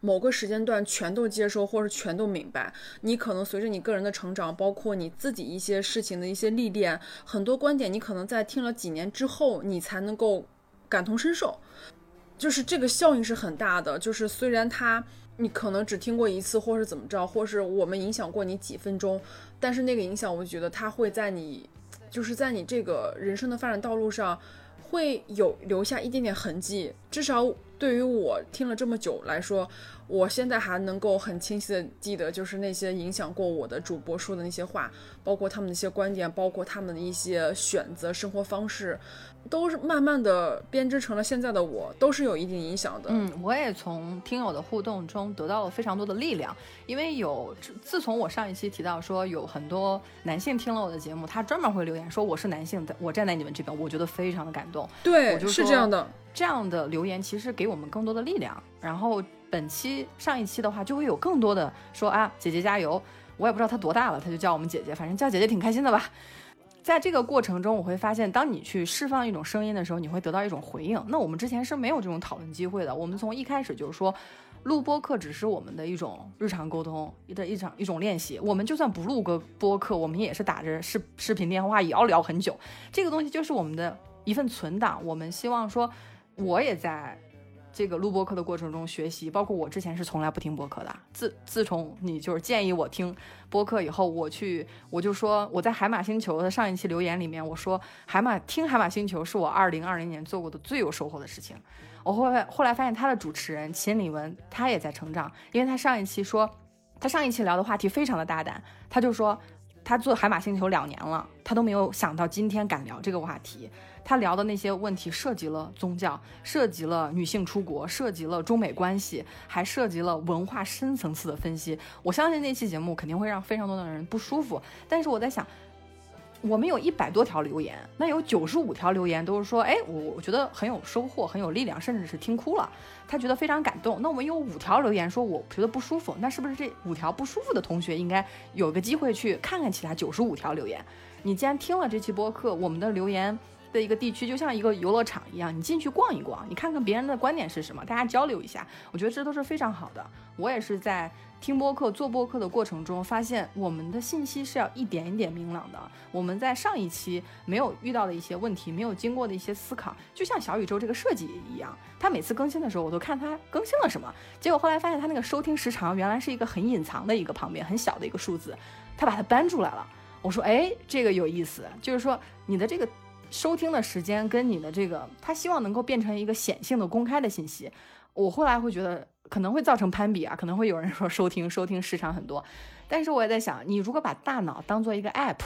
某个时间段全都接收，或者全都明白。你可能随着你个人的成长，包括你自己一些事情的一些历练，很多观点你可能在听了几年之后，你才能够感同身受。就是这个效应是很大的，就是虽然他你可能只听过一次，或是怎么着，或是我们影响过你几分钟，但是那个影响，我觉得它会在你，就是在你这个人生的发展道路上，会有留下一点点痕迹。至少对于我听了这么久来说，我现在还能够很清晰的记得，就是那些影响过我的主播说的那些话，包括他们的一些观点，包括他们的一些选择生活方式。都是慢慢的编织成了现在的我，都是有一定影响的。嗯，我也从听友的互动中得到了非常多的力量，因为有自从我上一期提到说有很多男性听了我的节目，他专门会留言说我是男性，我站在你们这边，我觉得非常的感动。对，是这样的，这样的留言其实给我们更多的力量。然后本期上一期的话，就会有更多的说啊，姐姐加油！我也不知道她多大了，她就叫我们姐姐，反正叫姐姐挺开心的吧。在这个过程中，我会发现，当你去释放一种声音的时候，你会得到一种回应。那我们之前是没有这种讨论机会的。我们从一开始就是说，录播课只是我们的一种日常沟通的一场一种练习。我们就算不录个播客，我们也是打着视视频电话也要聊很久。这个东西就是我们的一份存档。我们希望说，我也在。这个录播课的过程中学习，包括我之前是从来不听播客的。自自从你就是建议我听播客以后，我去我就说我在海马星球的上一期留言里面，我说海马听海马星球是我二零二零年做过的最有收获的事情。我后来后来发现他的主持人秦李文他也在成长，因为他上一期说他上一期聊的话题非常的大胆，他就说他做海马星球两年了，他都没有想到今天敢聊这个话题。他聊的那些问题涉及了宗教，涉及了女性出国，涉及了中美关系，还涉及了文化深层次的分析。我相信那期节目肯定会让非常多的人不舒服。但是我在想，我们有一百多条留言，那有九十五条留言都是说，哎，我我觉得很有收获，很有力量，甚至是听哭了，他觉得非常感动。那我们有五条留言说我觉得不舒服，那是不是这五条不舒服的同学应该有个机会去看看其他九十五条留言？你既然听了这期播客，我们的留言。的一个地区就像一个游乐场一样，你进去逛一逛，你看看别人的观点是什么，大家交流一下，我觉得这都是非常好的。我也是在听播客、做播客的过程中，发现我们的信息是要一点一点明朗的。我们在上一期没有遇到的一些问题，没有经过的一些思考，就像小宇宙这个设计一样，它每次更新的时候，我都看它更新了什么。结果后来发现它那个收听时长原来是一个很隐藏的一个旁边很小的一个数字，它把它搬出来了。我说，哎，这个有意思，就是说你的这个。收听的时间跟你的这个，他希望能够变成一个显性的、公开的信息。我后来会觉得可能会造成攀比啊，可能会有人说收听收听时长很多，但是我也在想，你如果把大脑当做一个 app，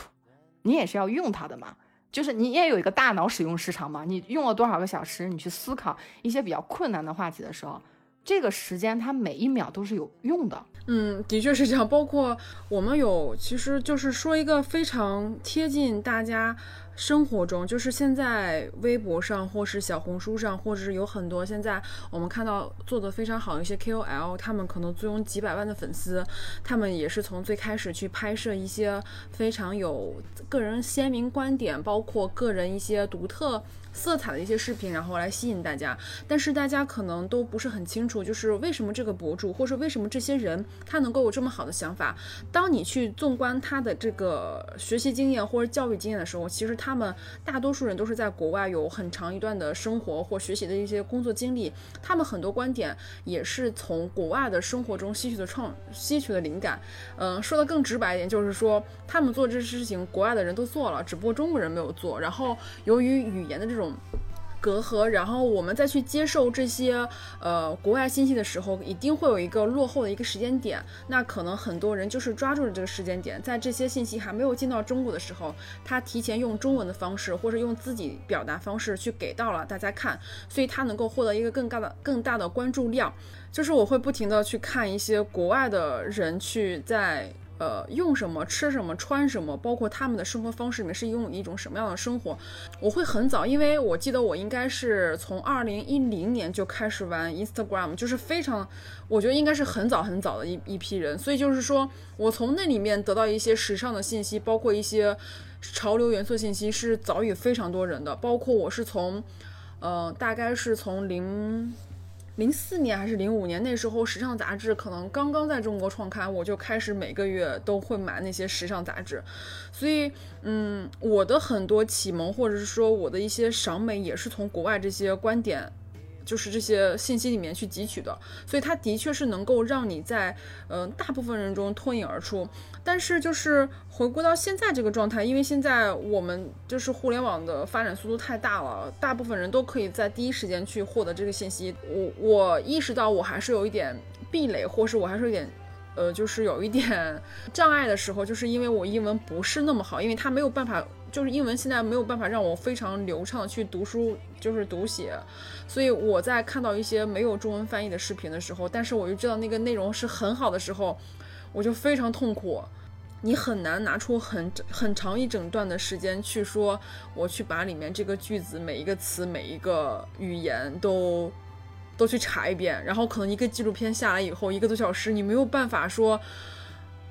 你也是要用它的嘛，就是你也有一个大脑使用时长嘛，你用了多少个小时，你去思考一些比较困难的话题的时候，这个时间它每一秒都是有用的。嗯，的确是这样。包括我们有，其实就是说一个非常贴近大家。生活中，就是现在微博上，或是小红书上，或者是有很多现在我们看到做的非常好的一些 KOL，他们可能坐拥几百万的粉丝，他们也是从最开始去拍摄一些非常有个人鲜明观点，包括个人一些独特。色彩的一些视频，然后来吸引大家，但是大家可能都不是很清楚，就是为什么这个博主，或者为什么这些人他能够有这么好的想法。当你去纵观他的这个学习经验或者教育经验的时候，其实他们大多数人都是在国外有很长一段的生活或学习的一些工作经历，他们很多观点也是从国外的生活中吸取的创吸取的灵感。嗯，说的更直白一点，就是说他们做这些事情，国外的人都做了，只不过中国人没有做。然后由于语言的这种隔阂，然后我们再去接受这些呃国外信息的时候，一定会有一个落后的一个时间点。那可能很多人就是抓住了这个时间点，在这些信息还没有进到中国的时候，他提前用中文的方式或者用自己表达方式去给到了大家看，所以他能够获得一个更大的更大的关注量。就是我会不停的去看一些国外的人去在呃，用什么吃什么穿什么，包括他们的生活方式里面是用一种什么样的生活，我会很早，因为我记得我应该是从二零一零年就开始玩 Instagram，就是非常，我觉得应该是很早很早的一一批人，所以就是说我从那里面得到一些时尚的信息，包括一些潮流元素信息，是早于非常多人的，包括我是从，呃，大概是从零。零四年还是零五年，那时候时尚杂志可能刚刚在中国创刊，我就开始每个月都会买那些时尚杂志，所以，嗯，我的很多启蒙或者是说我的一些赏美也是从国外这些观点。就是这些信息里面去汲取的，所以它的确是能够让你在嗯大部分人中脱颖而出。但是就是回归到现在这个状态，因为现在我们就是互联网的发展速度太大了，大部分人都可以在第一时间去获得这个信息。我我意识到我还是有一点壁垒，或是我还是有点呃，就是有一点 障碍的时候，就是因为我英文不是那么好，因为它没有办法。就是英文现在没有办法让我非常流畅去读书，就是读写，所以我在看到一些没有中文翻译的视频的时候，但是我又知道那个内容是很好的时候，我就非常痛苦。你很难拿出很很长一整段的时间去说，我去把里面这个句子每一个词每一个语言都都去查一遍，然后可能一个纪录片下来以后一个多小时，你没有办法说。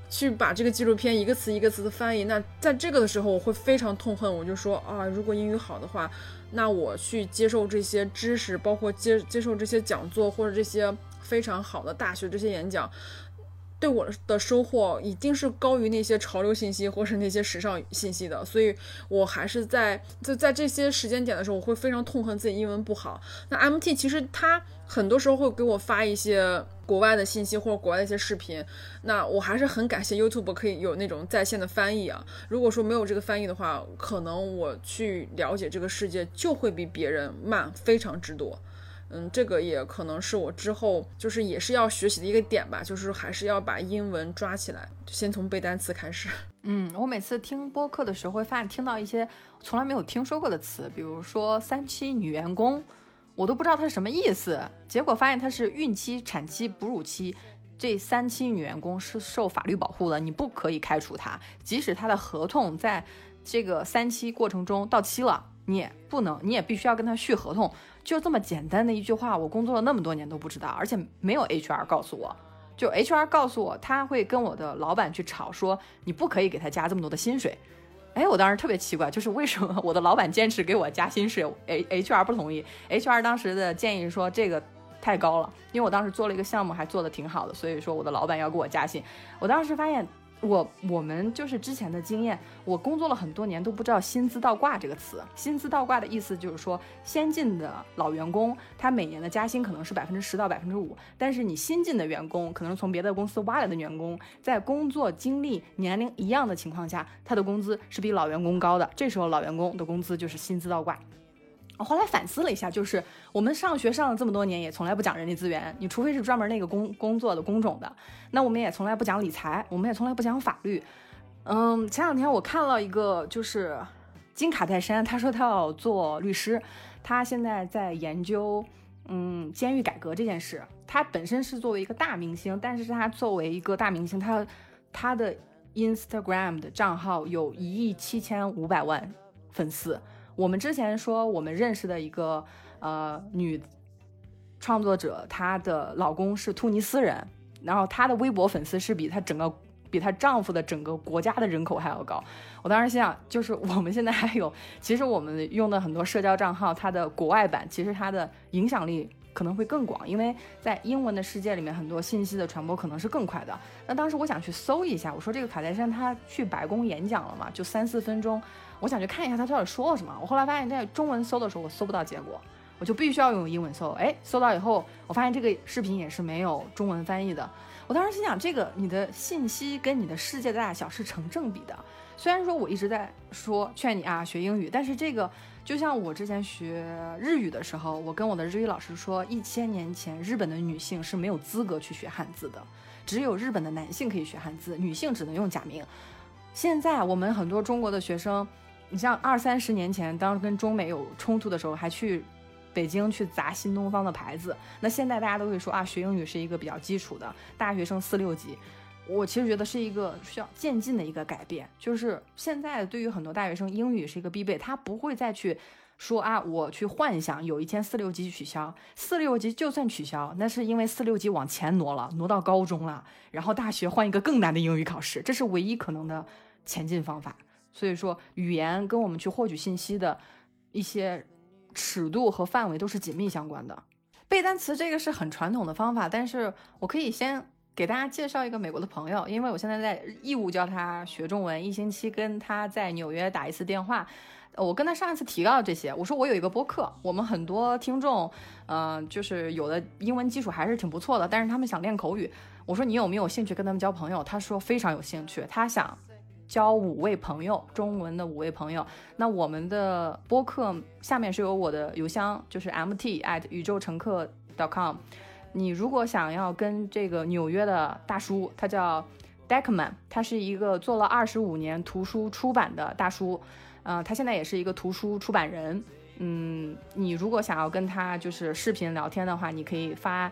去把这个纪录片一个词一个词的翻译，那在这个的时候我会非常痛恨，我就说啊，如果英语好的话，那我去接受这些知识，包括接接受这些讲座或者这些非常好的大学这些演讲，对我的收获一定是高于那些潮流信息或是那些时尚信息的，所以我还是在就在这些时间点的时候，我会非常痛恨自己英文不好。那 MT 其实它很多时候会给我发一些。国外的信息或者国外的一些视频，那我还是很感谢 YouTube 可以有那种在线的翻译啊。如果说没有这个翻译的话，可能我去了解这个世界就会比别人慢非常之多。嗯，这个也可能是我之后就是也是要学习的一个点吧，就是还是要把英文抓起来，先从背单词开始。嗯，我每次听播客的时候会发现听到一些从来没有听说过的词，比如说三期女员工。我都不知道它是什么意思，结果发现它是孕期、产期、哺乳期这三期女员工是受法律保护的，你不可以开除她，即使她的合同在这个三期过程中到期了，你也不能，你也必须要跟她续合同，就这么简单的一句话，我工作了那么多年都不知道，而且没有 HR 告诉我，就 HR 告诉我他会跟我的老板去吵，说你不可以给他加这么多的薪水。哎，我当时特别奇怪，就是为什么我的老板坚持给我加薪水，H H R 不同意。H R 当时的建议说这个太高了，因为我当时做了一个项目，还做的挺好的，所以说我的老板要给我加薪。我当时发现。我我们就是之前的经验，我工作了很多年都不知道“薪资倒挂”这个词。薪资倒挂的意思就是说，先进的老员工他每年的加薪可能是百分之十到百分之五，但是你新进的员工，可能从别的公司挖来的员工，在工作经历、年龄一样的情况下，他的工资是比老员工高的。这时候老员工的工资就是薪资倒挂。后来反思了一下，就是我们上学上了这么多年，也从来不讲人力资源。你除非是专门那个工工作的工种的，那我们也从来不讲理财，我们也从来不讲法律。嗯，前两天我看了一个，就是金卡戴珊，他说他要做律师，他现在在研究嗯监狱改革这件事。他本身是作为一个大明星，但是他作为一个大明星，他他的 Instagram 的账号有一亿七千五百万粉丝。我们之前说我们认识的一个呃女创作者，她的老公是突尼斯人，然后她的微博粉丝是比她整个比她丈夫的整个国家的人口还要高。我当时心想，就是我们现在还有，其实我们用的很多社交账号，它的国外版其实它的影响力可能会更广，因为在英文的世界里面，很多信息的传播可能是更快的。那当时我想去搜一下，我说这个卡戴珊她去白宫演讲了嘛？就三四分钟。我想去看一下他到底说了什么。我后来发现，在中文搜的时候，我搜不到结果，我就必须要用英文搜。哎，搜到以后，我发现这个视频也是没有中文翻译的。我当时心想，这个你的信息跟你的世界的大小是成正比的。虽然说我一直在说劝你啊学英语，但是这个就像我之前学日语的时候，我跟我的日语老师说，一千年前日本的女性是没有资格去学汉字的，只有日本的男性可以学汉字，女性只能用假名。现在我们很多中国的学生。你像二三十年前，当跟中美有冲突的时候，还去北京去砸新东方的牌子。那现在大家都会说啊，学英语是一个比较基础的，大学生四六级，我其实觉得是一个需要渐进的一个改变，就是现在对于很多大学生，英语是一个必备，他不会再去说啊，我去幻想有一天四六级取消，四六级就算取消，那是因为四六级往前挪了，挪到高中了，然后大学换一个更难的英语考试，这是唯一可能的前进方法。所以说，语言跟我们去获取信息的一些尺度和范围都是紧密相关的。背单词这个是很传统的方法，但是我可以先。给大家介绍一个美国的朋友，因为我现在在义务教他学中文，一星期跟他在纽约打一次电话。我跟他上一次提到这些，我说我有一个播客，我们很多听众，嗯，就是有的英文基础还是挺不错的，但是他们想练口语。我说你有没有兴趣跟他们交朋友？他说非常有兴趣，他想交五位朋友，中文的五位朋友。那我们的播客下面是有我的邮箱，就是 mt at 宇宙乘客 com。你如果想要跟这个纽约的大叔，他叫 Deckman，他是一个做了二十五年图书出版的大叔，呃，他现在也是一个图书出版人。嗯，你如果想要跟他就是视频聊天的话，你可以发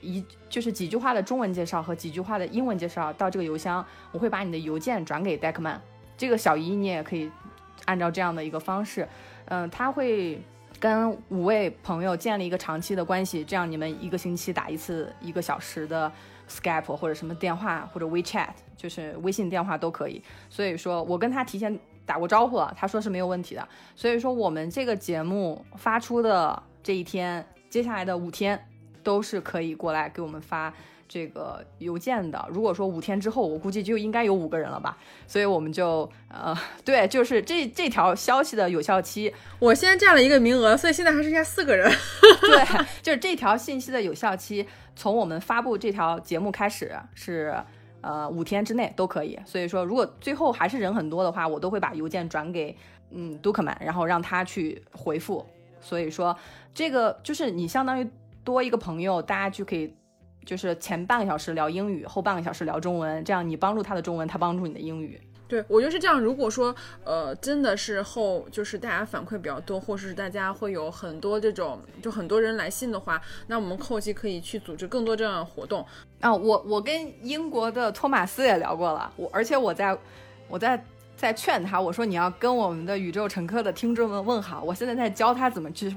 一就是几句话的中文介绍和几句话的英文介绍到这个邮箱，我会把你的邮件转给 Deckman。这个小姨你也可以按照这样的一个方式，嗯，他会。跟五位朋友建立一个长期的关系，这样你们一个星期打一次一个小时的 Skype 或者什么电话或者 WeChat，就是微信电话都可以。所以说我跟他提前打过招呼了，他说是没有问题的。所以说我们这个节目发出的这一天，接下来的五天都是可以过来给我们发。这个邮件的，如果说五天之后，我估计就应该有五个人了吧，所以我们就呃，对，就是这这条消息的有效期，我先占了一个名额，所以现在还剩下四个人。对，就是这条信息的有效期，从我们发布这条节目开始是呃五天之内都可以。所以说，如果最后还是人很多的话，我都会把邮件转给嗯杜克曼，然后让他去回复。所以说，这个就是你相当于多一个朋友，大家就可以。就是前半个小时聊英语，后半个小时聊中文，这样你帮助他的中文，他帮助你的英语。对，我觉得是这样。如果说，呃，真的是后就是大家反馈比较多，或者是大家会有很多这种，就很多人来信的话，那我们后期可以去组织更多这样的活动。啊，我我跟英国的托马斯也聊过了，我而且我在我在在劝他，我说你要跟我们的宇宙乘客的听众们问好，我现在在教他怎么去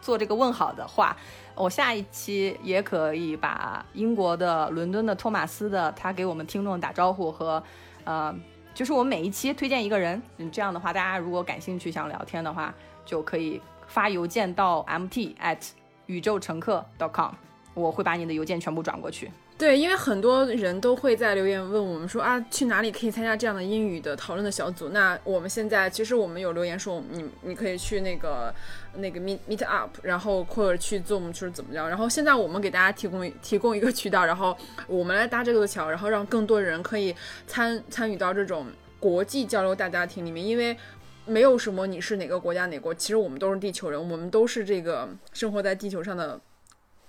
做这个问好的话。我下一期也可以把英国的伦敦的托马斯的他给我们听众打招呼和，呃，就是我们每一期推荐一个人，嗯，这样的话大家如果感兴趣想聊天的话，就可以发邮件到 mt at 宇宙乘客 dot com，我会把你的邮件全部转过去。对，因为很多人都会在留言问我们说啊，去哪里可以参加这样的英语的讨论的小组？那我们现在其实我们有留言说，你你可以去那个那个 meet meet up，然后或者去 zoom 就是怎么着？然后现在我们给大家提供提供一个渠道，然后我们来搭这个桥，然后让更多人可以参参与到这种国际交流大家庭里面。因为没有什么你是哪个国家哪国，其实我们都是地球人，我们都是这个生活在地球上的。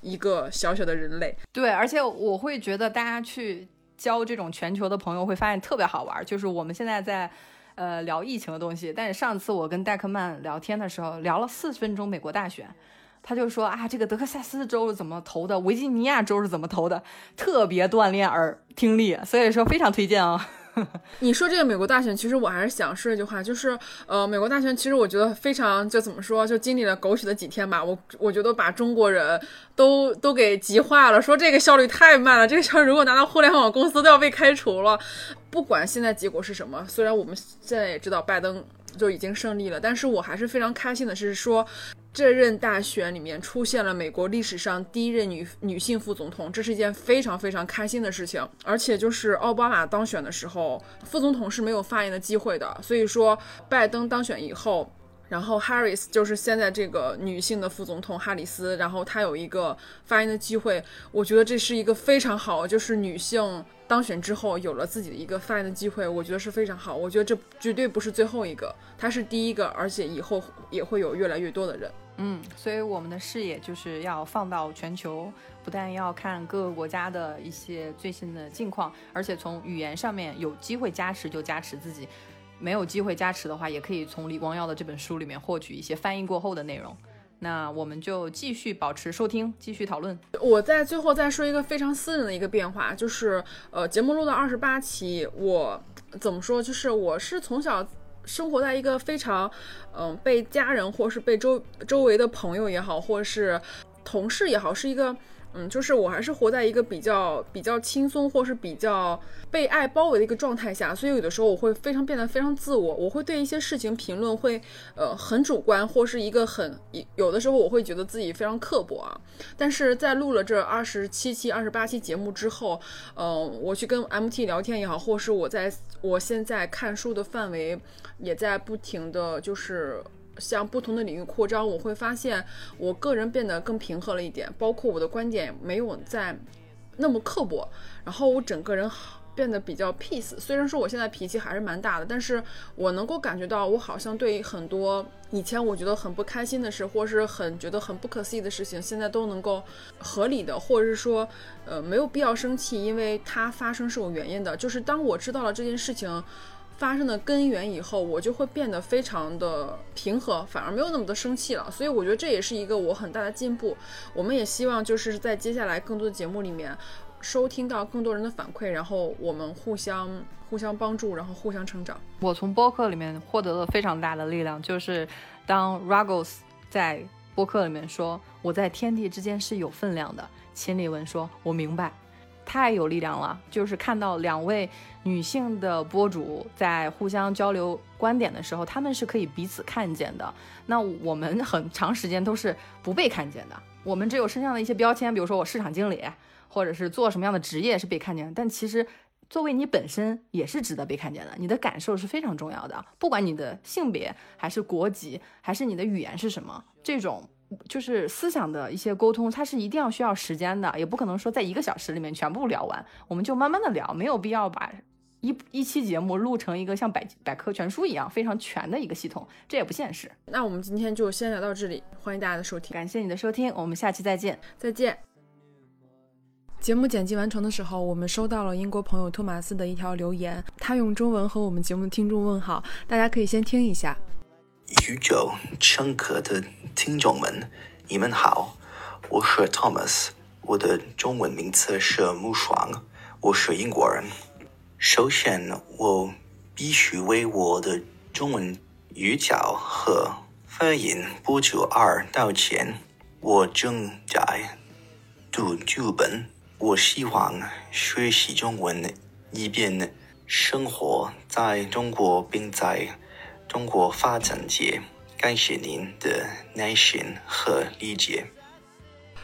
一个小小的人类，对，而且我会觉得大家去交这种全球的朋友会发现特别好玩。就是我们现在在呃聊疫情的东西，但是上次我跟戴克曼聊天的时候聊了四十分钟美国大选，他就说啊，这个德克萨斯州是怎么投的，维吉尼亚州是怎么投的，特别锻炼耳听力，所以说非常推荐啊。你说这个美国大选，其实我还是想说一句话，就是呃，美国大选其实我觉得非常就怎么说，就经历了狗血的几天吧。我我觉得把中国人都都给急坏了，说这个效率太慢了，这个效率如果拿到互联网公司都要被开除了。不管现在结果是什么，虽然我们现在也知道拜登就已经胜利了，但是我还是非常开心的是说。这任大选里面出现了美国历史上第一任女女性副总统，这是一件非常非常开心的事情。而且就是奥巴马当选的时候，副总统是没有发言的机会的。所以说，拜登当选以后，然后 Harris 就是现在这个女性的副总统哈里斯，然后她有一个发言的机会。我觉得这是一个非常好，就是女性当选之后有了自己的一个发言的机会，我觉得是非常好。我觉得这绝对不是最后一个，她是第一个，而且以后也会有越来越多的人。嗯，所以我们的视野就是要放到全球，不但要看各个国家的一些最新的境况，而且从语言上面有机会加持就加持自己，没有机会加持的话，也可以从李光耀的这本书里面获取一些翻译过后的内容。那我们就继续保持收听，继续讨论。我在最后再说一个非常私人的一个变化，就是呃，节目录到二十八期，我怎么说？就是我是从小生活在一个非常嗯、被家人或是被周周围的朋友也好，或是同事也好，是一个。嗯，就是我还是活在一个比较比较轻松，或是比较被爱包围的一个状态下，所以有的时候我会非常变得非常自我，我会对一些事情评论会呃很主观，或是一个很有的时候我会觉得自己非常刻薄啊。但是在录了这二十七期、二十八期节目之后，嗯，我去跟 MT 聊天也好，或是我在我现在看书的范围也在不停的就是。向不同的领域扩张，我会发现我个人变得更平和了一点，包括我的观点没有再那么刻薄，然后我整个人变得比较 peace。虽然说我现在脾气还是蛮大的，但是我能够感觉到我好像对很多以前我觉得很不开心的事，或是很觉得很不可思议的事情，现在都能够合理的，或者是说呃没有必要生气，因为它发生是有原因的。就是当我知道了这件事情。发生的根源以后，我就会变得非常的平和，反而没有那么的生气了。所以我觉得这也是一个我很大的进步。我们也希望就是在接下来更多的节目里面，收听到更多人的反馈，然后我们互相互相帮助，然后互相成长。我从播客里面获得了非常大的力量，就是当 Ruggles 在播客里面说我在天地之间是有分量的，秦理文说我明白。太有力量了！就是看到两位女性的博主在互相交流观点的时候，他们是可以彼此看见的。那我们很长时间都是不被看见的，我们只有身上的一些标签，比如说我市场经理，或者是做什么样的职业是被看见的。但其实作为你本身也是值得被看见的，你的感受是非常重要的。不管你的性别，还是国籍，还是你的语言是什么，这种。就是思想的一些沟通，它是一定要需要时间的，也不可能说在一个小时里面全部聊完，我们就慢慢的聊，没有必要把一一期节目录成一个像百百科全书一样非常全的一个系统，这也不现实。那我们今天就先聊到这里，欢迎大家的收听，感谢你的收听，我们下期再见，再见。节目剪辑完成的时候，我们收到了英国朋友托马斯的一条留言，他用中文和我们节目的听众问好，大家可以先听一下。宇宙深刻的听众们，你们好，我是 Thomas，我的中文名字是木爽，我是英国人。首先，我必须为我的中文语角和发音不足而道歉。我正在读剧本，我希望学习中文，以便生活在中国，并在。中国发展节，感谢您的耐心和理解。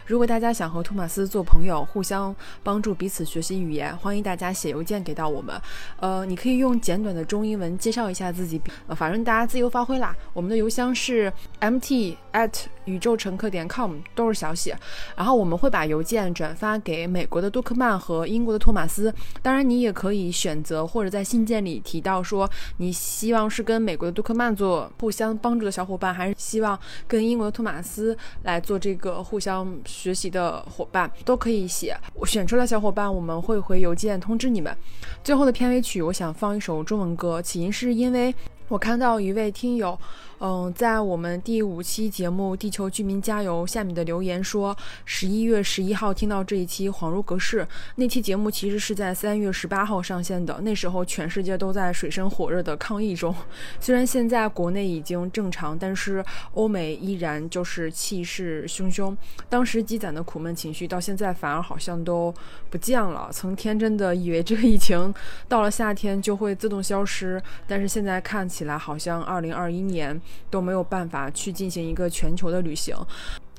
如果大家想和托马斯做朋友，互相帮助彼此学习语言，欢迎大家写邮件给到我们。呃，你可以用简短的中英文介绍一下自己，呃，反正大家自由发挥啦。我们的邮箱是 mt at 宇宙乘客点 com，都是小写。然后我们会把邮件转发给美国的杜克曼和英国的托马斯。当然，你也可以选择或者在信件里提到说，你希望是跟美国的杜克曼做互相帮助的小伙伴，还是希望跟英国的托马斯来做这个互相。学习的伙伴都可以写，我选出来小伙伴，我们会回邮件通知你们。最后的片尾曲，我想放一首中文歌，起因是因为我看到一位听友。嗯，在我们第五期节目《地球居民加油》下面的留言说，十一月十一号听到这一期恍如隔世。那期节目其实是在三月十八号上线的，那时候全世界都在水深火热的抗议中。虽然现在国内已经正常，但是欧美依然就是气势汹汹。当时积攒的苦闷情绪，到现在反而好像都不见了。曾天真的以为这个疫情到了夏天就会自动消失，但是现在看起来好像二零二一年。都没有办法去进行一个全球的旅行。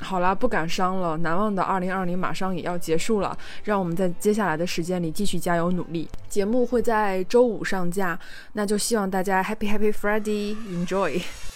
好啦，不感伤了，难忘的二零二零马上也要结束了，让我们在接下来的时间里继续加油努力。节目会在周五上架，那就希望大家 Happy Happy Friday，Enjoy。